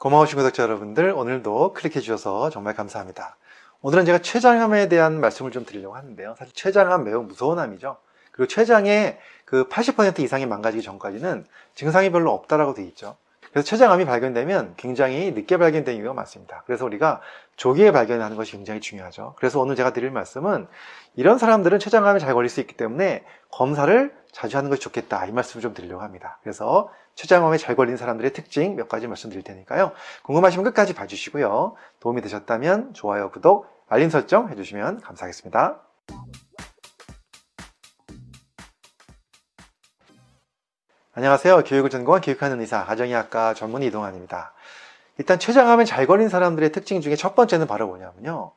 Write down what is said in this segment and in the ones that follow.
고마우신 구독자 여러분들 오늘도 클릭해 주셔서 정말 감사합니다. 오늘은 제가 췌장암에 대한 말씀을 좀 드리려고 하는데요. 사실 췌장암 매우 무서운 암이죠. 그리고 췌장의 그 80% 이상이 망가지기 전까지는 증상이 별로 없다라고 되어 있죠. 그래서 췌장암이 발견되면 굉장히 늦게 발견되는 이유가 많습니다. 그래서 우리가 조기에 발견하는 것이 굉장히 중요하죠. 그래서 오늘 제가 드릴 말씀은 이런 사람들은 췌장암에 잘 걸릴 수 있기 때문에 검사를 자주 하는 것이 좋겠다. 이 말씀을 좀 드리려고 합니다. 그래서 췌장암에 잘 걸린 사람들의 특징 몇 가지 말씀드릴 테니까요. 궁금하시면 끝까지 봐주시고요. 도움이 되셨다면 좋아요, 구독, 알림 설정 해주시면 감사하겠습니다. 안녕하세요. 교육을 전공한 교육하는 의사, 가정의학과 전문 이동환입니다. 일단 췌장암에 잘 걸린 사람들의 특징 중에 첫 번째는 바로 뭐냐면요.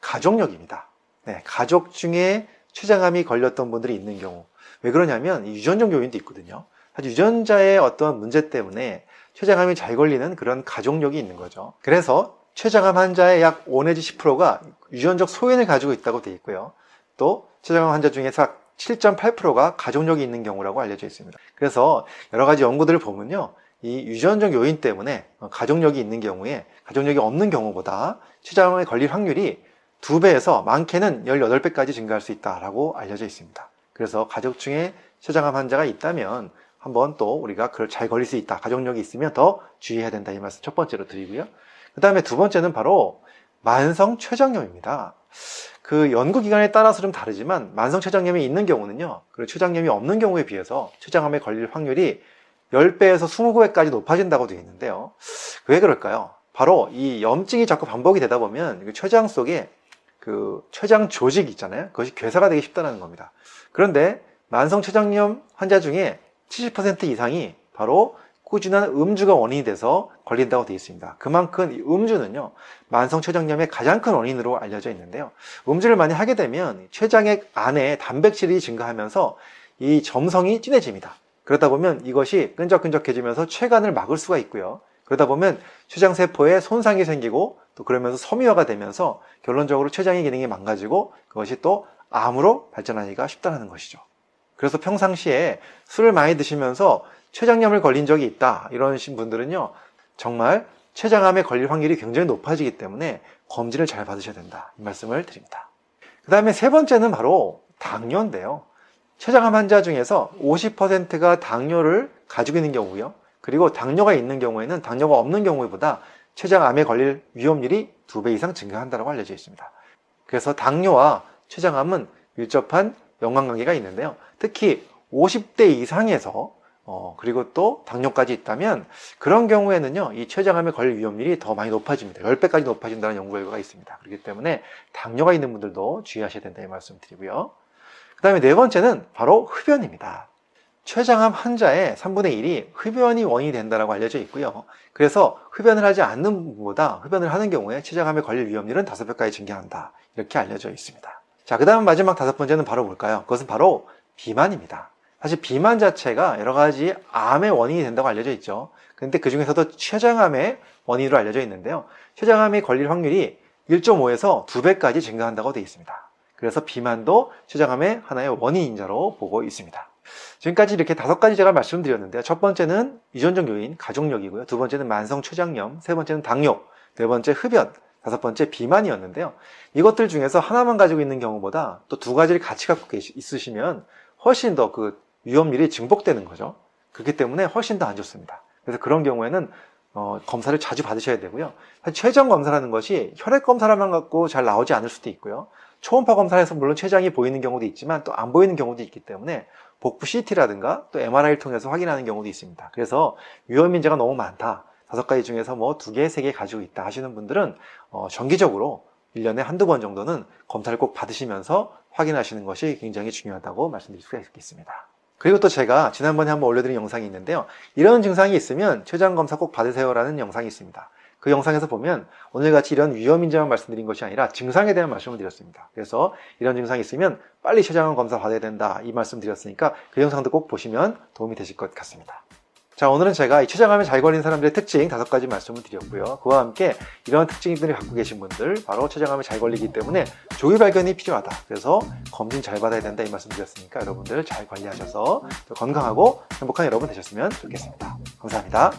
가족력입니다. 네, 가족 중에 췌장암이 걸렸던 분들이 있는 경우. 왜 그러냐면 유전적 요인도 있거든요. 사실 유전자의 어떤 문제 때문에 췌장암이 잘 걸리는 그런 가족력이 있는 거죠. 그래서 췌장암 환자의 약 5 내지 10%가 유전적 소인을 가지고 있다고 되어 있고요. 또 췌장암 환자 중에서 7.8%가 가족력이 있는 경우라고 알려져 있습니다. 그래서 여러 가지 연구들을 보면요. 이 유전적 요인 때문에 가족력이 있는 경우에 가족력이 없는 경우보다 췌장암에 걸릴 확률이 2배에서 많게는 18배까지 증가할 수 있다라고 알려져 있습니다. 그래서 가족 중에 췌장암 환자가 있다면 한번 또 우리가 그걸 잘 걸릴 수 있다. 가족력이 있으면 더 주의해야 된다. 이 말씀 첫 번째로 드리고요. 그 다음에 두 번째는 바로 만성 췌장염입니다. 그 연구 기간에 따라서 좀 다르지만 만성 췌장염이 있는 경우는요. 그리고 췌장염이 없는 경우에 비해서 췌장암에 걸릴 확률이 10배에서 20배까지 높아진다고 되어 있는데요. 왜 그럴까요? 바로 이 염증이 자꾸 반복이 되다 보면 췌장 속에 그 췌장 조직이 있잖아요. 그것이 괴사가 되기 쉽다는 겁니다. 그런데 만성 췌장염 환자 중에 70% 이상이 바로 꾸준한 음주가 원인이 돼서 걸린다고 되어 있습니다. 그만큼 이 음주는요, 만성 췌장염의 가장 큰 원인으로 알려져 있는데요. 음주를 많이 하게 되면 췌장의 안에 단백질이 증가하면서 이 점성이 진해집니다. 그러다 보면 이것이 끈적끈적해지면서 췌간을 막을 수가 있고요. 그러다 보면 췌장 세포에 손상이 생기고 또 그러면서 섬유화가 되면서 결론적으로 췌장의 기능이 망가지고 그것이 또 암으로 발전하기가 쉽다는 것이죠. 그래서 평상시에 술을 많이 드시면서 췌장염을 걸린 적이 있다 이러신 분들은요 정말 췌장암에 걸릴 확률이 굉장히 높아지기 때문에 검진을 잘 받으셔야 된다 이 말씀을 드립니다. 그 다음에 세 번째는 바로 당뇨인데요. 췌장암 환자 중에서 50%가 당뇨를 가지고 있는 경우고요. 그리고 당뇨가 있는 경우에는 당뇨가 없는 경우보다 췌장암에 걸릴 위험률이 2배 이상 증가한다고 알려져 있습니다. 그래서 당뇨와 췌장암은 밀접한 연관관계가 있는데요. 특히 50대 이상에서 어, 그리고 또 당뇨까지 있다면 그런 경우에는요, 이 췌장암에 걸릴 위험률이 더 많이 높아집니다. 10배까지 높아진다는 연구 결과가 있습니다. 그렇기 때문에 당뇨가 있는 분들도 주의하셔야 된다 이 말씀 드리고요. 그 다음에 네 번째는 바로 흡연입니다. 췌장암 환자의 3분의 1이 흡연이 원인이 된다고 알려져 있고요. 그래서 흡연을 하지 않는 분보다 흡연을 하는 경우에 췌장암에 걸릴 위험률은 5배까지 증가한다. 이렇게 알려져 있습니다. 자, 그 다음 마지막 다섯 번째는 바로 뭘까요? 그것은 바로 비만입니다. 사실 비만 자체가 여러 가지 암의 원인이 된다고 알려져 있죠. 근데 그 중에서도 췌장암의 원인으로 알려져 있는데요. 췌장암이 걸릴 확률이 1.5에서 2배까지 증가한다고 되어 있습니다. 그래서 비만도 췌장암의 하나의 원인 인자로 보고 있습니다. 지금까지 이렇게 다섯 가지 제가 말씀드렸는데요. 첫 번째는 유전적 요인, 가족력이고요. 두 번째는 만성 췌장염, 세 번째는 당뇨, 네 번째 흡연, 다섯 번째 비만이었는데요. 이것들 중에서 하나만 가지고 있는 경우보다 또 두 가지를 같이 갖고 계시, 있으시면 훨씬 더 그 위험률이 증폭되는 거죠. 그렇기 때문에 훨씬 더 안 좋습니다. 그래서 그런 경우에는 어, 검사를 자주 받으셔야 되고요. 사실 췌장 검사라는 것이 혈액 검사만 갖고 잘 나오지 않을 수도 있고요. 초음파 검사에서 물론 췌장이 보이는 경우도 있지만 또 안 보이는 경우도 있기 때문에 복부 CT라든가 또 MRI를 통해서 확인하는 경우도 있습니다. 그래서 위험 인자가 너무 많다. 다섯 가지 중에서 뭐 두 개, 세 개 가지고 있다 하시는 분들은 어, 정기적으로 1년에 한두 번 정도는 검사를 꼭 받으시면서 확인하시는 것이 굉장히 중요하다고 말씀드릴 수가 있겠습니다. 그리고 또 제가 지난번에 한번 올려드린 영상이 있는데요. 이런 증상이 있으면 췌장 검사 꼭 받으세요라는 영상이 있습니다. 그 영상에서 보면 오늘같이 이런 위험인자만 말씀드린 것이 아니라 증상에 대한 말씀을 드렸습니다. 그래서 이런 증상이 있으면 빨리 췌장암 검사 받아야 된다 이 말씀 드렸으니까 그 영상도 꼭 보시면 도움이 되실 것 같습니다. 자 오늘은 제가 이 췌장암에 잘 걸린 사람들의 특징 다섯 가지 말씀을 드렸고요. 그와 함께 이런 특징들을 갖고 계신 분들 바로 췌장암에 잘 걸리기 때문에 조기 발견이 필요하다. 그래서 검진 잘 받아야 된다 이 말씀 드렸으니까 여러분들 잘 관리하셔서 건강하고 행복한 여러분 되셨으면 좋겠습니다. 감사합니다.